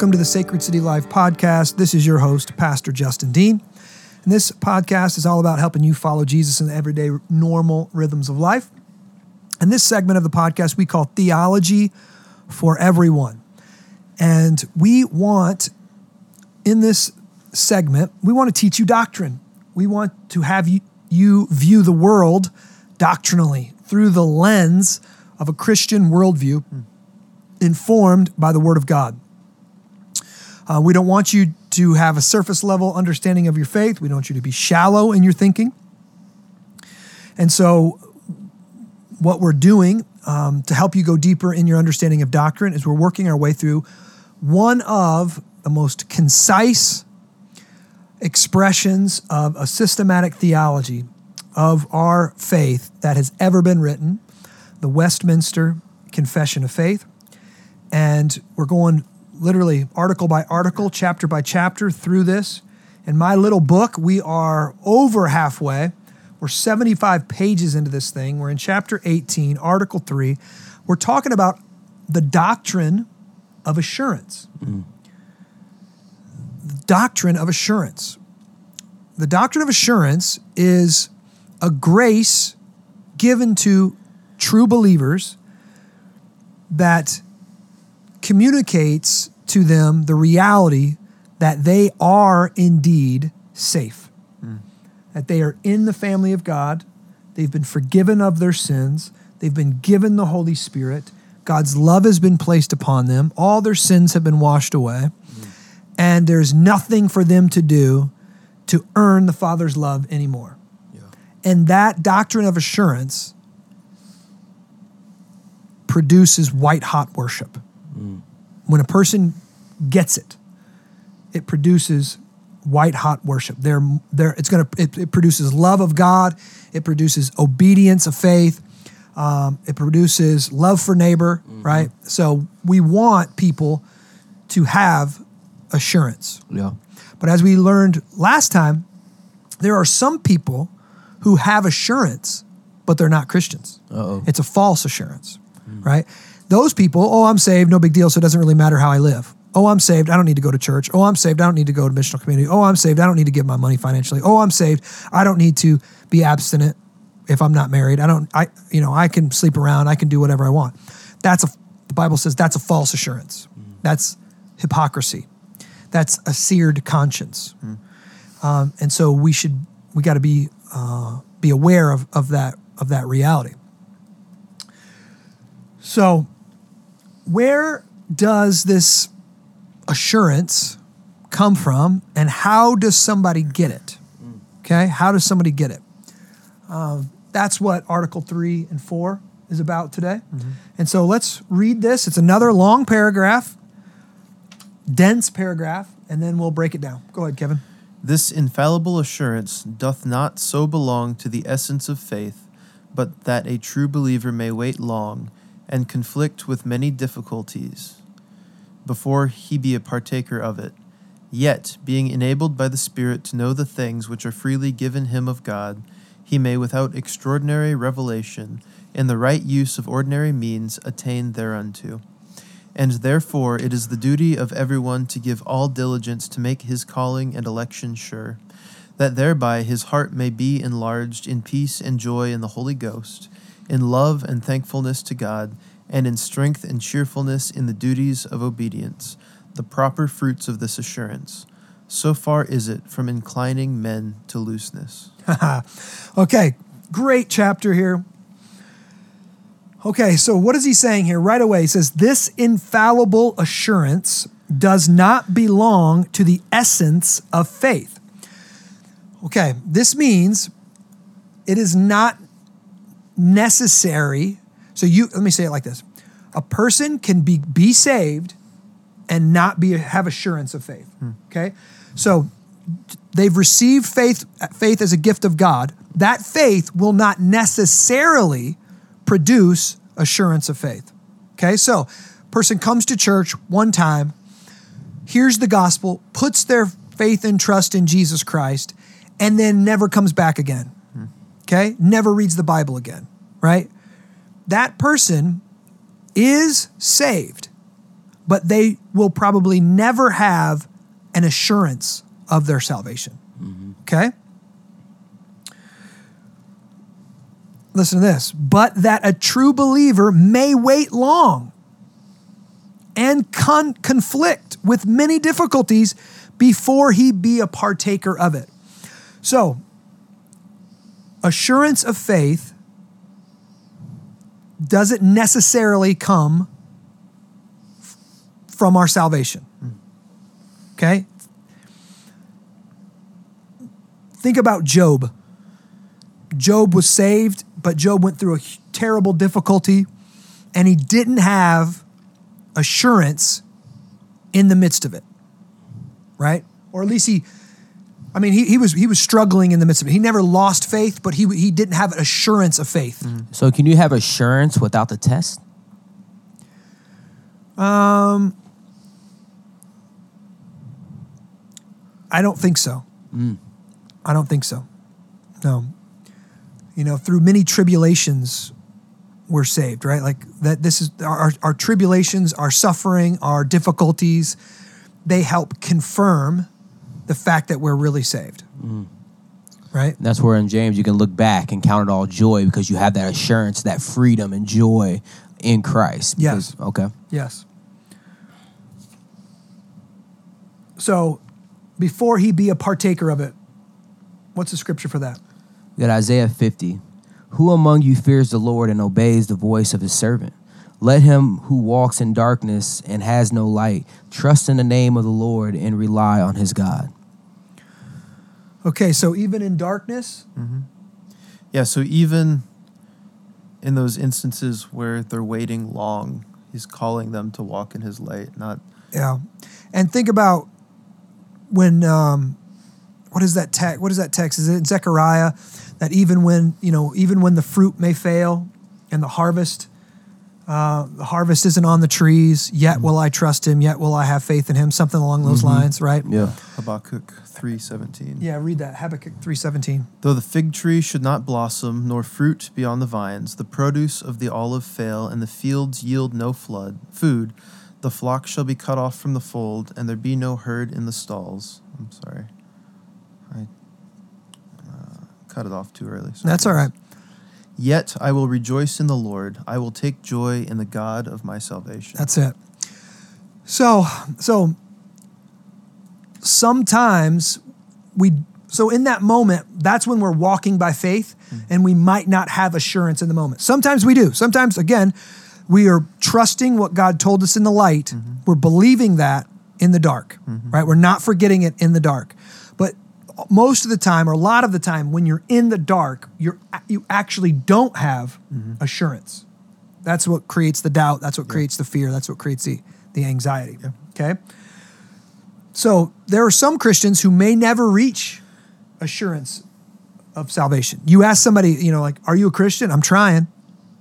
welcome to the Sacred City Life podcast. This is your host, Pastor Justin Dean. And this podcast is all about helping you follow Jesus in the everyday normal rhythms of life. And this segment of the podcast we call Theology for Everyone. And we want, in this segment, we want to teach you doctrine. We want to have you, you view the world doctrinally through the lens of a Christian worldview informed by the Word of God. Uh, we don't want you to have a surface level understanding of your faith. We don't want you to be shallow in your thinking. And so, what we're doing um, to help you go deeper in your understanding of doctrine is we're working our way through one of the most concise expressions of a systematic theology of our faith that has ever been written the Westminster Confession of Faith. And we're going literally article by article, chapter by chapter through this. In my little book, we are over halfway. We're 75 pages into this thing. We're in chapter 18, article 3. We're talking about the doctrine of assurance. Mm. The doctrine of assurance. The doctrine of assurance is a grace given to true believers that communicates to them the reality that they are indeed safe, mm. that they are in the family of God, they've been forgiven of their sins, they've been given the Holy Spirit, God's love has been placed upon them, all their sins have been washed away, mm. and there's nothing for them to do to earn the Father's love anymore. Yeah. And that doctrine of assurance produces white hot worship. When a person gets it, it produces white hot worship. They're, they're, it's gonna, it, it produces love of God, it produces obedience of faith, um, it produces love for neighbor, mm-hmm. right? So we want people to have assurance. Yeah. But as we learned last time, there are some people who have assurance, but they're not Christians. Uh-oh. It's a false assurance, mm. right? Those people, oh, I'm saved, no big deal, so it doesn't really matter how I live. Oh, I'm saved, I don't need to go to church. Oh, I'm saved, I don't need to go to missional community. Oh, I'm saved, I don't need to give my money financially. Oh, I'm saved, I don't need to be abstinent if I'm not married. I don't, I, you know, I can sleep around, I can do whatever I want. That's a, the Bible says that's a false assurance. That's hypocrisy. That's a seared conscience. Mm. Um, and so we should, we got to be, uh, be aware of, of that, of that reality. So, where does this assurance come from and how does somebody get it? Okay, how does somebody get it? Um, that's what Article 3 and 4 is about today. Mm-hmm. And so let's read this. It's another long paragraph, dense paragraph, and then we'll break it down. Go ahead, Kevin. This infallible assurance doth not so belong to the essence of faith, but that a true believer may wait long and conflict with many difficulties before he be a partaker of it. Yet, being enabled by the Spirit to know the things which are freely given him of God, he may, without extraordinary revelation, in the right use of ordinary means, attain thereunto. And therefore it is the duty of everyone to give all diligence to make his calling and election sure, that thereby his heart may be enlarged in peace and joy in the Holy Ghost in love and thankfulness to God, and in strength and cheerfulness in the duties of obedience, the proper fruits of this assurance. So far is it from inclining men to looseness. okay, great chapter here. Okay, so what is he saying here? Right away, he says, This infallible assurance does not belong to the essence of faith. Okay, this means it is not necessary. So you let me say it like this. A person can be be saved and not be have assurance of faith. Hmm. Okay? So they've received faith faith as a gift of God. That faith will not necessarily produce assurance of faith. Okay? So person comes to church one time, hears the gospel, puts their faith and trust in Jesus Christ, and then never comes back again. Hmm. Okay? Never reads the Bible again right? That person is saved, but they will probably never have an assurance of their salvation. Mm-hmm. Okay? Listen to this. But that a true believer may wait long and con- conflict with many difficulties before he be a partaker of it. So, assurance of faith doesn't necessarily come from our salvation. Okay? Think about Job. Job was saved, but Job went through a terrible difficulty and he didn't have assurance in the midst of it. Right? Or at least he I mean, he, he was he was struggling in the midst of it. He never lost faith, but he he didn't have assurance of faith. So can you have assurance without the test? Um, I don't think so. I don't think so. No. You know, through many tribulations, we're saved, right? Like that. This is our, our tribulations, our suffering, our difficulties. They help confirm the fact that we're really saved, right? That's where in James you can look back and count it all joy because you have that assurance, that freedom and joy in Christ. Yes. Okay. Yes. So, before he be a partaker of it, what's the scripture for that? We got Isaiah 50. Who among you fears the Lord and obeys the voice of his servant? Let him who walks in darkness and has no light trust in the name of the Lord and rely on his God. Okay, so even in darkness, Yeah, so even in those instances where they're waiting long, he's calling them to walk in his light, not Yeah, and think about when um, what is that text? What is that text? Is it in Zechariah that even when you know, even when the fruit may fail and the harvest, uh, the harvest isn't on the trees, yet will I trust Him, yet will I have faith in Him. Something along those lines, right? Yeah. Habakkuk 3:17. Yeah, read that Habakkuk three seventeen. Though the fig tree should not blossom, nor fruit be on the vines, the produce of the olive fail, and the fields yield no flood, food, the flock shall be cut off from the fold, and there be no herd in the stalls. I'm sorry. I uh, cut it off too early. Sorry, That's all guys. right. Yet I will rejoice in the Lord. I will take joy in the God of my salvation. That's it. So, so sometimes we, so in that moment, that's when we're walking by faith mm-hmm. and we might not have assurance in the moment. Sometimes we do. Sometimes, again, we are trusting what God told us in the light. Mm-hmm. We're believing that in the dark, mm-hmm. right? We're not forgetting it in the dark. Most of the time, or a lot of the time, when you're in the dark, you're you actually don't have mm-hmm. assurance. That's what creates the doubt. That's what creates the fear. That's what creates the, the anxiety. Okay. So there are some Christians who may never reach assurance of salvation. You ask somebody, you know, like, are you a Christian? I'm trying.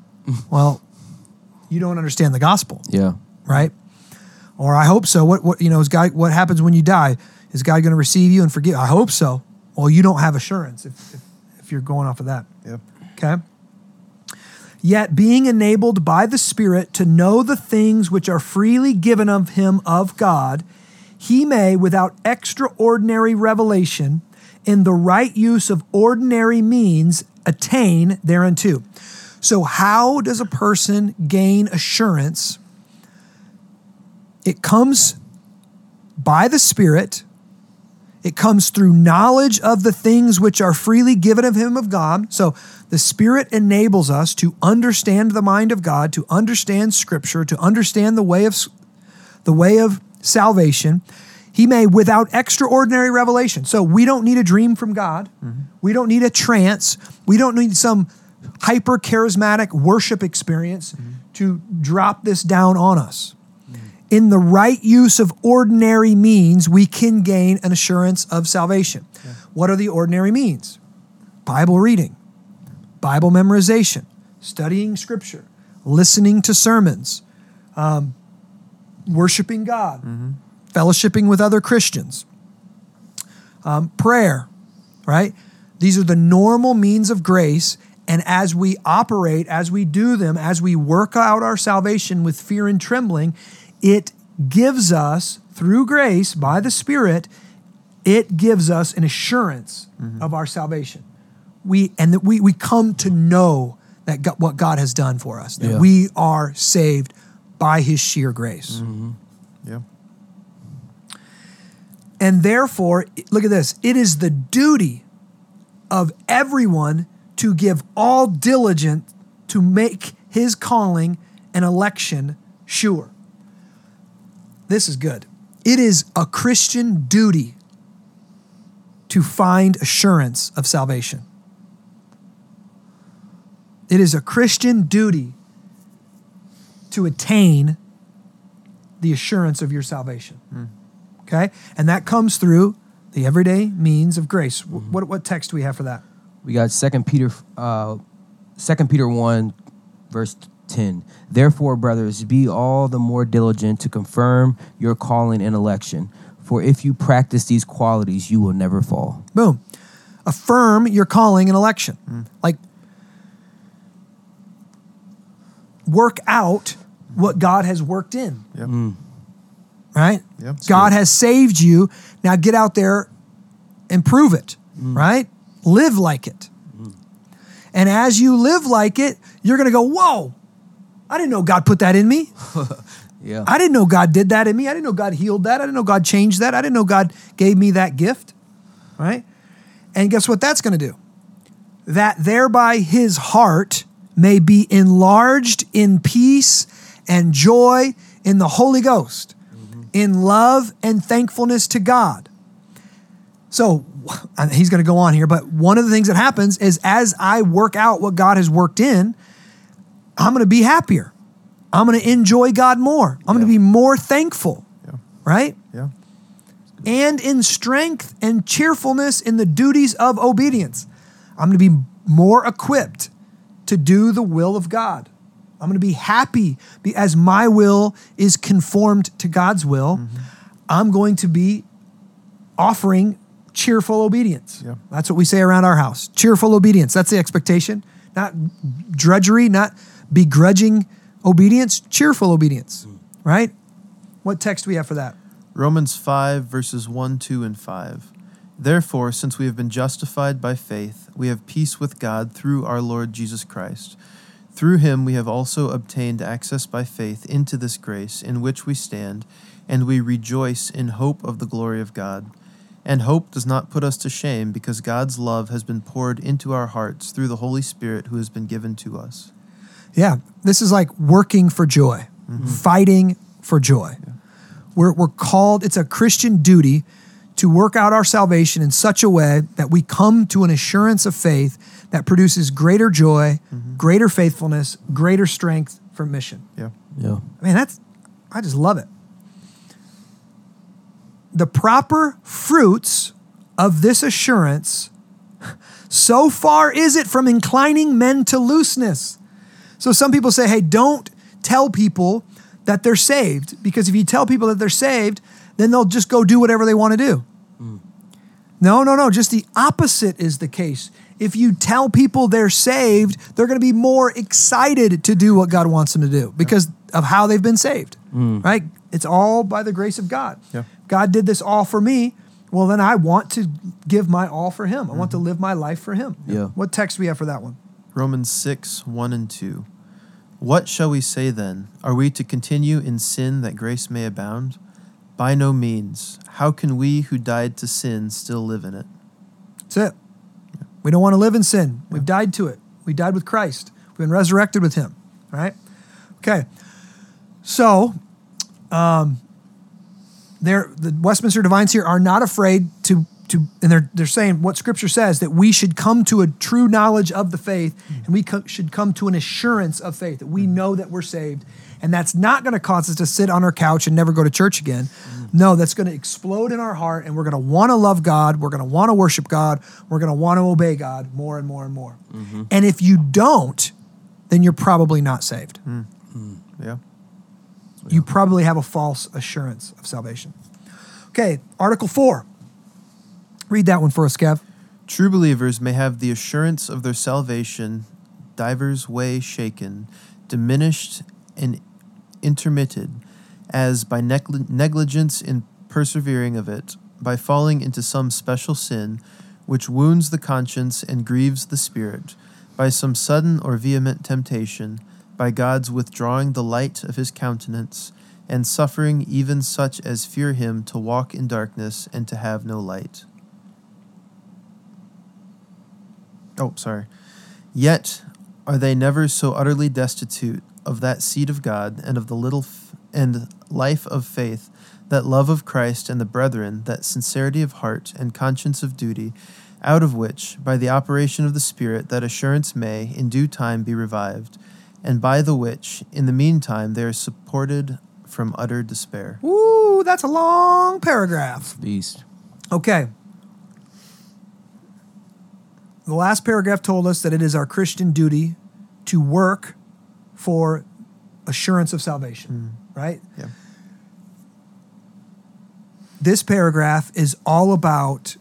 well, you don't understand the gospel, Yeah. right? Or I hope so. What what you know is God what happens when you die? Is God going to receive you and forgive? I hope so. Well, you don't have assurance if, if, if you're going off of that. Yep. Okay. Yet being enabled by the Spirit to know the things which are freely given of him of God, he may, without extraordinary revelation, in the right use of ordinary means, attain thereunto. So, how does a person gain assurance? It comes by the Spirit. It comes through knowledge of the things which are freely given of him of God. So the Spirit enables us to understand the mind of God, to understand Scripture, to understand the way of the way of salvation. He may without extraordinary revelation. So we don't need a dream from God. Mm-hmm. We don't need a trance. We don't need some hyper charismatic worship experience mm-hmm. to drop this down on us in the right use of ordinary means, we can gain an assurance of salvation. What are the ordinary means? Bible reading, Bible memorization, studying scripture, listening to sermons, um, worshiping God, fellowshipping with other Christians, um, prayer, right? These are the normal means of grace. And as we operate, as we do them, as we work out our salvation with fear and trembling, it gives us, through grace, by the Spirit, it gives us an assurance mm-hmm. of our salvation. We and that we we come to know that God, what God has done for us, that Yeah. we are saved by His sheer grace. Mm-hmm. Yeah. And therefore, look at this it is the duty of everyone to give all diligence to make his calling and election sure. This is good. It is a Christian duty to find assurance of salvation. It is a Christian duty to attain the assurance of your salvation. Okay? And that comes through the everyday means of grace. Wh- What, what text do we have for that? We got Second Peter, uh, Second Peter one, verse ten. Therefore, brothers, be all the more diligent to confirm your calling and election. For if you practice these qualities, you will never fall. Boom. Affirm your calling and election. Mm. Like, work out what God has worked in, Yep. Mm. right? Yep. God has saved you. Now get out there and prove it, mm. right? Live like it. And as you live like it, you're going to go, Whoa, I didn't know God put that in me. Yeah. I didn't know God did that in me. I didn't know God healed that. I didn't know God changed that. I didn't know God gave me that gift. Right? And guess what that's going to do? That thereby his heart may be enlarged in peace and joy in the Holy Ghost, mm-hmm. in love and thankfulness to God. So he's going to go on here, but one of the things that happens is as I work out what God has worked in, I'm going to be happier. I'm going to enjoy God more. I'm going to be more thankful, Yeah. right? Yeah. And in strength and cheerfulness in the duties of obedience. I'm going to be more equipped to do the will of God. I'm going to be happy as my will is conformed to God's will. Mm-hmm. I'm going to be offering cheerful obedience. Yeah. That's what we say around our house. Cheerful obedience. That's the expectation. Not drudgery, not begrudging obedience, cheerful obedience. Right? What text do we have for that? Romans 5, verses 1, 2, and 5. Therefore, since we have been justified by faith, we have peace with God through our Lord Jesus Christ. Through him we have also obtained access by faith into this grace in which we stand, and we rejoice in hope of the glory of God. And hope does not put us to shame, because God's love has been poured into our hearts through the Holy Spirit who has been given to us. Yeah, this is like working for joy, mm-hmm. fighting for joy. We're, we're called, it's a Christian duty to work out our salvation in such a way that we come to an assurance of faith that produces greater joy, mm-hmm. greater faithfulness, greater strength for mission. Yeah. Yeah. I mean, that's, I just love it. The proper fruits of this assurance, so far is it from inclining men to looseness. So some people say, hey, don't tell people that they're saved, because if you tell people that they're saved, then they'll just go do whatever they want to do. No, no, no. Just the opposite is the case. If you tell people they're saved, they're going to be more excited to do what God wants them to do because of how they've been saved, mm. right? It's all by the grace of God. Yeah. God did this all for me. Well, then I want to give my all for Him. I want to mm-hmm. live my life for Him. Yeah. What text do we have for that one? Romans 6, 1 and 2. What shall we say then? Are we to continue in sin that grace may abound? By no means. How can we who died to sin still live in it? That's it. We don't want to live in sin. We've died to it. We died with Christ. We've been resurrected with Him. Right? Okay. So, um, they're, the Westminster Divines here are not afraid to to, and they're they're saying what Scripture says that we should come to a true knowledge of the faith, mm-hmm. and we co- should come to an assurance of faith that we mm-hmm. know that we're saved, and that's not going to cause us to sit on our couch and never go to church again. Mm-hmm. No, that's going to explode in our heart, and we're going to want to love God. We're going to want to worship God. We're going to want to obey God more and more and more. And if you don't, then you're probably not saved. Mm. Mm. Yeah. You probably have a false assurance of salvation. Okay, Article 4. Read that one for us, Kev. True believers may have the assurance of their salvation divers way shaken, diminished and intermitted, as by negli- negligence in persevering of it, by falling into some special sin, which wounds the conscience and grieves the spirit, by some sudden or vehement temptation, by God's withdrawing the light of his countenance, and suffering even such as fear him to walk in darkness and to have no light. Oh, sorry. Yet are they never so utterly destitute of that seed of God and of the little f- and life of faith, that love of Christ and the brethren, that sincerity of heart and conscience of duty, out of which, by the operation of the Spirit, that assurance may in due time be revived, and by the which, in the meantime, they are supported from utter despair. Ooh, that's a long paragraph. Beast. Okay. The last paragraph told us that it is our Christian duty to work for assurance of salvation, hmm. right? Yeah. This paragraph is all about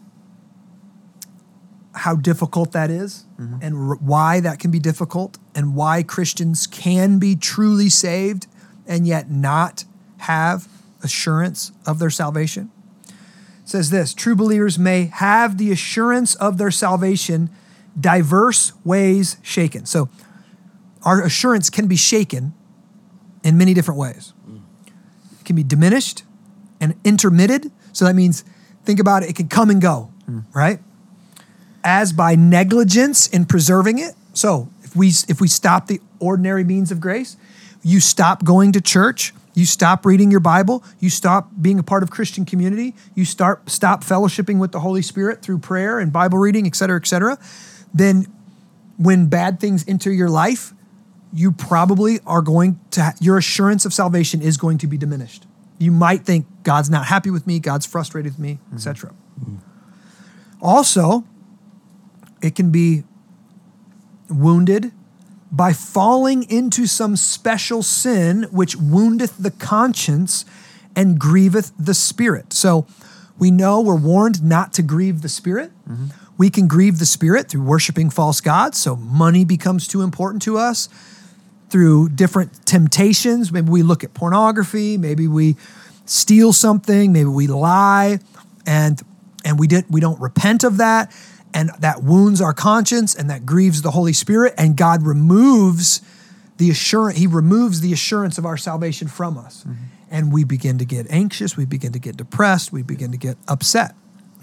how difficult that is mm-hmm. and r- why that can be difficult and why Christians can be truly saved and yet not have assurance of their salvation. Says this true believers may have the assurance of their salvation diverse ways shaken. So our assurance can be shaken in many different ways. It can be diminished and intermitted. So that means think about it, it can come and go, right? As by negligence in preserving it. So if we if we stop the ordinary means of grace, you stop going to church, you stop reading your Bible, you stop being a part of Christian community, you start stop fellowshipping with the Holy Spirit through prayer and Bible reading, et cetera, et cetera, then when bad things enter your life, you probably are going to ha- your assurance of salvation is going to be diminished. You might think God's not happy with me, God's frustrated with me, etc. Mm-hmm. Also, it can be wounded by falling into some special sin which woundeth the conscience and grieveth the spirit. So we know we're warned not to grieve the spirit. We can grieve the spirit through worshiping false gods. So money becomes too important to us through different temptations. Maybe we look at pornography, maybe we steal something, maybe we lie and and we did we don't repent of that and that wounds our conscience and that grieves the Holy Spirit and God removes the assurance he removes the assurance of our salvation from us. Mm-hmm. And we begin to get anxious, we begin to get depressed, we begin to get upset,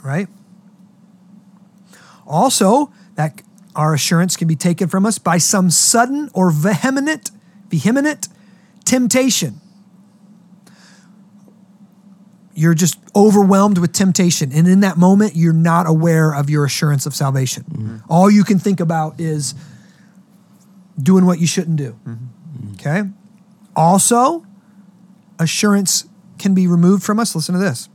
right? Also, that our assurance can be taken from us by some sudden or vehement, vehement temptation. You're just overwhelmed with temptation. And in that moment, you're not aware of your assurance of salvation. Mm-hmm. All you can think about is doing what you shouldn't do. Mm-hmm. Mm-hmm. Okay? Also, assurance can be removed from us. Listen to this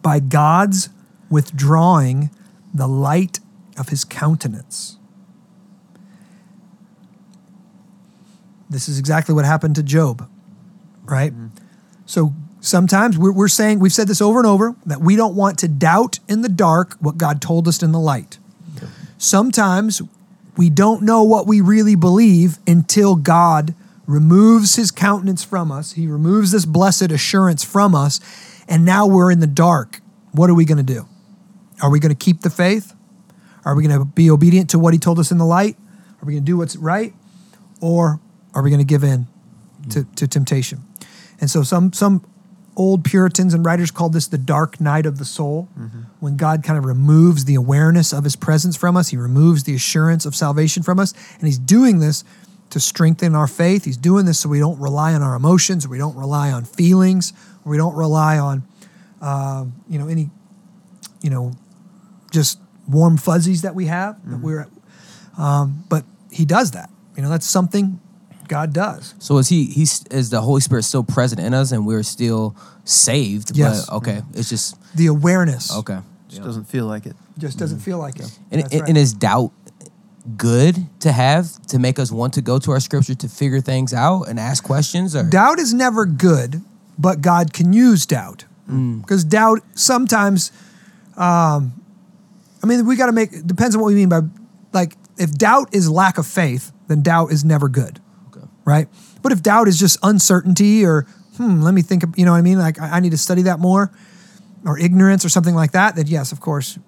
by God's withdrawing the light of his countenance. This is exactly what happened to Job, right? So sometimes we're, we're saying, we've said this over and over, that we don't want to doubt in the dark what God told us in the light. Sometimes we don't know what we really believe until God removes his countenance from us. He removes this blessed assurance from us, and now we're in the dark. What are we going to do? Are we going to keep the faith? Are we going to be obedient to what he told us in the light? Are we going to do what's right? Or are we going to give in to, to temptation? And so some some old Puritans and writers called this the dark night of the soul. When God kind of removes the awareness of his presence from us, he removes the assurance of salvation from us. And he's doing this to strengthen our faith. He's doing this so we don't rely on our emotions, or we don't rely on feelings, or we don't rely on uh, you know any you know just warm fuzzies that we have that we're um, but he does that you know that's something god does So is he? He's is the Holy Spirit still present in us, and we're still saved? Yes. But, okay. It's just the awareness okay. Just doesn't feel like it. just doesn't feel like it And, and, right. and is doubt good to have to make us want to go to our scripture to figure things out and ask questions? Or doubt is never good but god can use doubt Mm. because doubt sometimes um, i mean we got to make it depends on what we mean by like if doubt is lack of faith then doubt is never good Okay. Right? But if doubt is just uncertainty or hmm, let me think. Of, you know what I mean? Like I, I need to study that more, or ignorance or something like that. That yes, of course,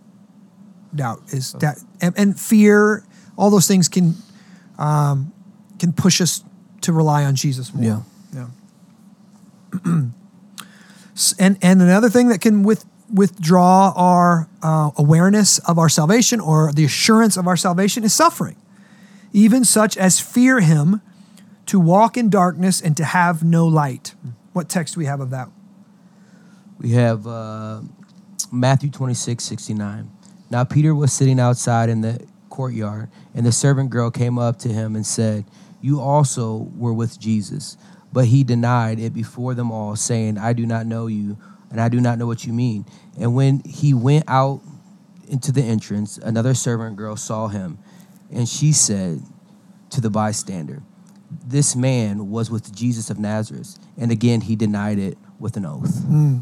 doubt is that, and, and fear. All those things can um, can push us to rely on Jesus more. Yeah. Yeah. And and another thing that can with withdraw our uh, awareness of our salvation or the assurance of our salvation is suffering, even such as fear Him, to walk in darkness and to have no light. What text do we have of that? We have uh, Matthew 26, 69. Now Peter was sitting outside in the courtyard, and the servant girl came up to him and said, You also were with Jesus. But he denied it before them all, saying, I do not know you, and I do not know what you mean. And when he went out into the entrance, another servant girl saw him, and she said to the bystander, This man was with Jesus of Nazareth. And again he denied it with an oath. Hmm.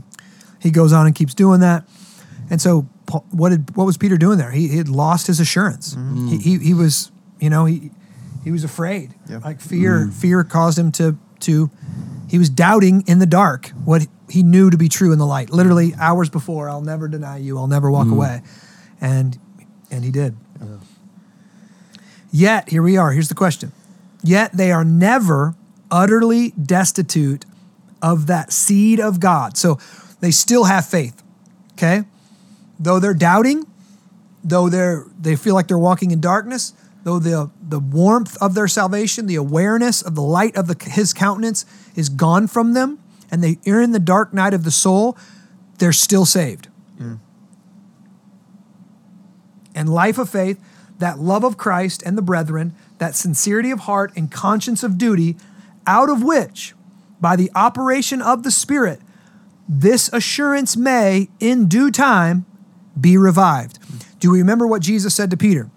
He goes on and keeps doing that. And so, what did what was Peter doing there? He, he had lost his assurance. Hmm. Hmm. He, he he was you know he he was afraid. Yeah. Like fear fear caused him to to he was doubting in the dark what he knew to be true in the light. Literally hours before, I'll never deny you. I'll never walk away, and and he did. Yet here we are. Here's the question. Yet they are never utterly destitute of that seed of God. So they still have faith. Okay? Though they're doubting, though they're they feel like they're walking in darkness, though the the warmth of their salvation, the awareness of the light of the, his countenance is gone from them, and they are in the dark night of the soul, they're still saved. Mm. And life of faith, that love of Christ and the brethren, that sincerity of heart and conscience of duty, out of which, by the operation of the Spirit, this assurance may, in due time, be revived. Do we remember what Jesus said to Peter?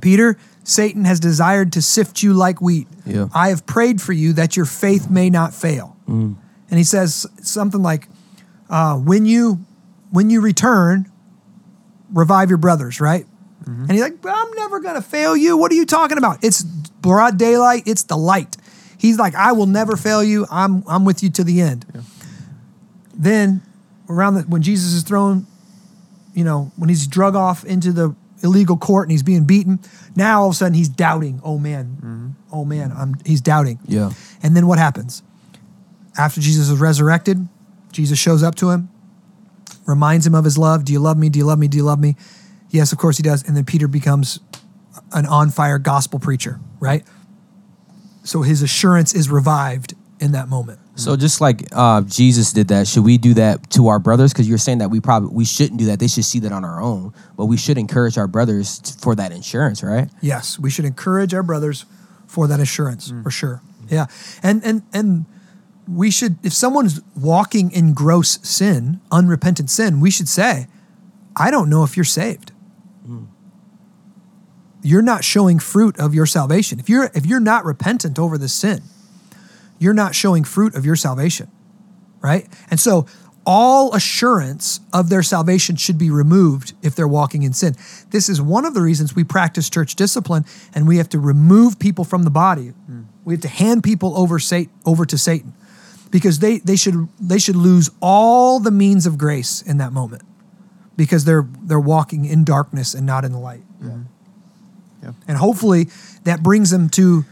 Peter, Satan has desired to sift you like wheat. Yeah. I have prayed for you that your faith may not fail. And he says something like, uh, "When you when you return, revive your brothers." Right? Mm-hmm. And he's like, "I'm never going to fail you. What are you talking about? It's broad daylight. It's the light." He's like, "I will never fail you. I'm I'm with you to the end." Then, around the, when Jesus is thrown, you know, when he's drug off into the illegal court and he's being beaten, now all of a sudden he's doubting. Oh man, mm-hmm. oh man, I'm he's doubting. Yeah. And then what happens? After Jesus is resurrected, Jesus shows up to him, reminds him of his love. Do you love me? Do you love me? Do you love me? Yes, of course he does. And then Peter becomes an on fire gospel preacher, right? So his assurance is revived in that moment. So just like uh, Jesus did that, should we do that to our brothers? Because you're saying that we probably we shouldn't do that. They should see that on our own, but we should encourage our brothers t- for that insurance, right? Yes, we should encourage our brothers for that assurance, for sure. Yeah. And and and we should if someone's walking in gross sin, unrepentant sin, we should say, I don't know if you're saved. You're not showing fruit of your salvation. If you're if you're not repentant over the sin, you're not showing fruit of your salvation. Right? And so all assurance of their salvation should be removed if they're walking in sin. This is one of the reasons we practice church discipline and we have to remove people from the body. Hmm. We have to hand people over Satan over to Satan because they they should they should lose all the means of grace in that moment because they're they're walking in darkness and not in the light. Yeah. And hopefully that brings them to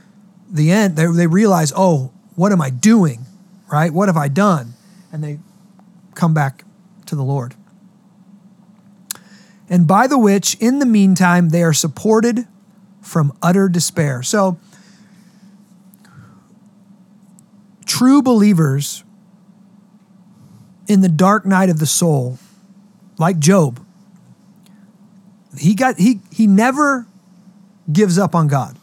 the end. They, they realize, oh, what am I doing? Right? What have I done? And they come back to the Lord. And by the which, in the meantime, they are supported from utter despair. So, true believers in the dark night of the soul, like Job, he got he he never gives up on God.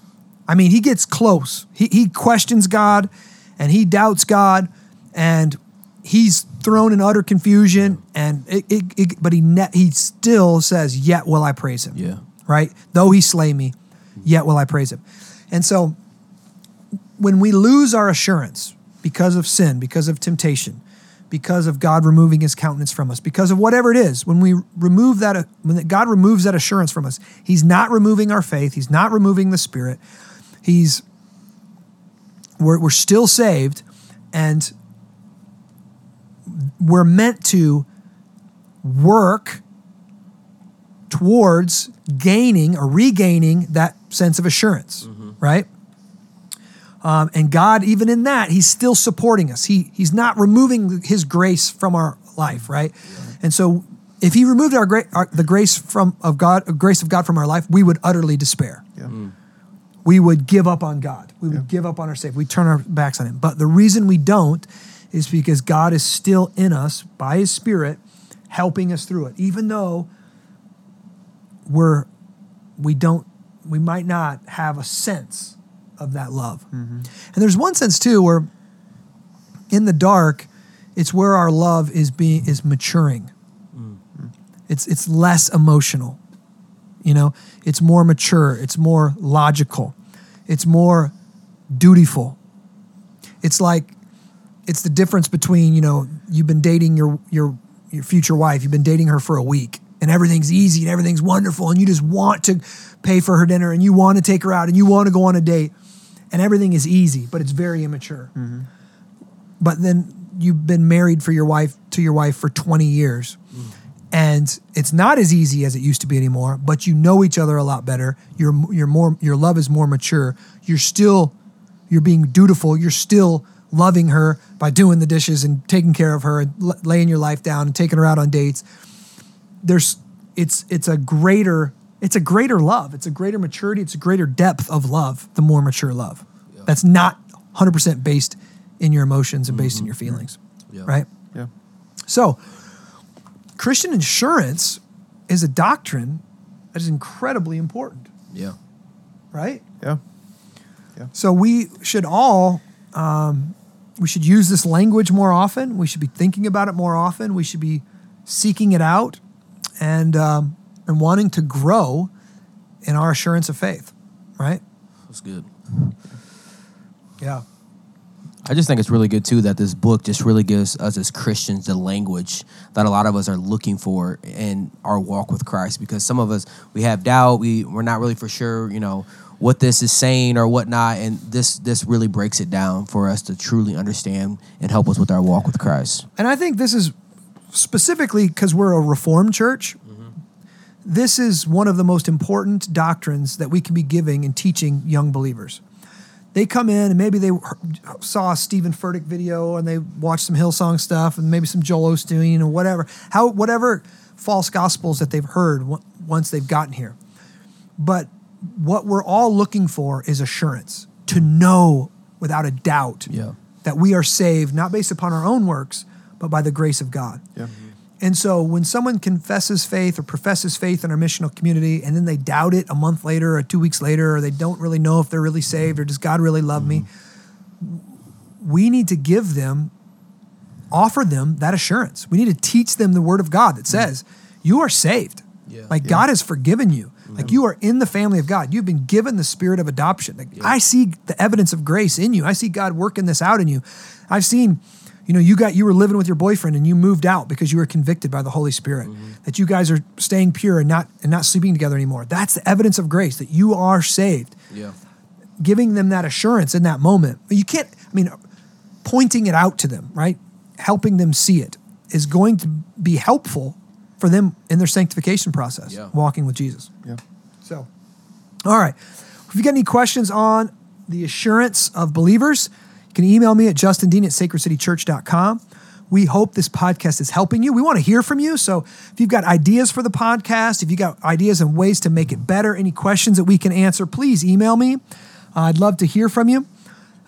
I mean, he gets close. He he questions God and he doubts God and he's thrown in utter confusion and it, it, it- but he ne- he still says, "Yet will I praise him." Yeah. Right? Though he slay me, yet will I praise him. And so when we lose our assurance because of sin, because of temptation, because of God removing his countenance from us, because of whatever it is, when we remove that, when God removes that assurance from us, he's not removing our faith, he's not removing the spirit. He's, we're, we're still saved and we're meant to work towards gaining or regaining that sense of assurance, mm-hmm. right? Um, and God, even in that, He's still supporting us. He He's not removing His grace from our life, right? And so, if He removed our, gra- our the grace from of God, grace of God from our life, we would utterly despair. Yeah. We would give up on God. We would give up on our Savior. We turn our backs on Him. But the reason we don't is because God is still in us by His Spirit, helping us through it, even though we're we don't we might not have a sense of that love. And there's one sense too where in the dark, it's where our love is being is maturing. It's it's less emotional. You know, it's more mature, it's more logical, it's more dutiful. It's like it's the difference between, you know, you've been dating your your your future wife, you've been dating her for a week and everything's easy and everything's wonderful and you just want to pay for her dinner and you want to take her out and you want to go on a date and everything is easy, but it's very immature. But then you've been married for your wife to your wife for 20 years. And it's not as easy as it used to be anymore, but you know each other a lot better. You're you're more your love is more mature. You're still you're being dutiful. You're still loving her by doing the dishes and taking care of her and laying your life down and taking her out on dates. There's it's it's a greater it's a greater love. It's a greater maturity. It's a greater depth of love. The more mature love, that's not 100 percent based in your emotions and based in your feelings, Yeah. right? Yeah. So, Christian insurance is a doctrine that is incredibly important, Yeah. right? Yeah. So we should all um, we should use this language more often. We should be thinking about it more often. We should be seeking it out and um, and wanting to grow in our assurance of faith, right? That's good. Yeah. I just think it's really good too that this book just really gives us as Christians the language that a lot of us are looking for in our walk with Christ. Because some of us we have doubt, we we're not really for sure, you know, what this is saying or whatnot, and this this really breaks it down for us to truly understand and help us with our walk with Christ. And I think this is specifically because we're a reformed church. This is one of the most important doctrines that we can be giving and teaching young believers. They come in and maybe they saw a Stephen Furtick video and they watched some Hillsong stuff and maybe some Joel Osteen or whatever, how whatever false gospels that they've heard on- once they've gotten here. But what we're all looking for is assurance to know without a doubt Yeah. that we are saved not based upon our own works, but by the grace of God. Yeah. And so when someone confesses faith or professes faith in our missional community and then they doubt it a month later or two weeks later, or they don't really know if they're really saved or does God really love me, mm-hmm. we need to give them, offer them that assurance. We need to teach them the word of God that mm-hmm. says, you are saved. Yeah. Like God has forgiven you. Like mm-hmm. you are in the family of God. You've been given the spirit of adoption. Like I see the evidence of grace in you. I see God working this out in you. I've seen, you know, you got you were living with your boyfriend and you moved out because you were convicted by the Holy Spirit. Mm-hmm. That you guys are staying pure and not and not sleeping together anymore. That's the evidence of grace that you are saved. Yeah. Giving them that assurance in that moment you can't. I mean, pointing it out to them, right? Helping them see it is going to be helpful for them in their sanctification process, Yeah. walking with Jesus. Yeah. So, all right. If you got any questions on the assurance of believers, you can email me at justindean at sacredcitychurch.com. We hope this podcast is helping you. We want to hear from you. So if you've got ideas for the podcast, if you've got ideas and ways to make it better, any questions that we can answer, please email me. Uh, I'd love to hear from you.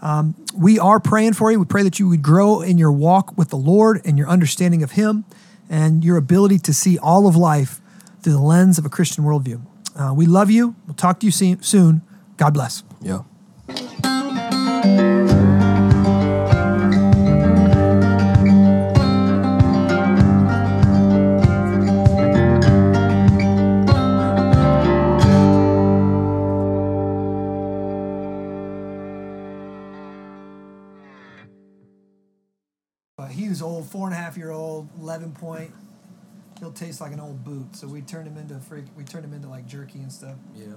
Um, we are praying for you. We pray that you would grow in your walk with the Lord and your understanding of Him and your ability to see all of life through the lens of a Christian worldview. Uh, we love you. We'll talk to you soon. God bless. Yeah. Four and a half year old, 11 point. He'll taste like an old boot. So we turned him into freak. We turned him into like jerky and stuff. Yeah.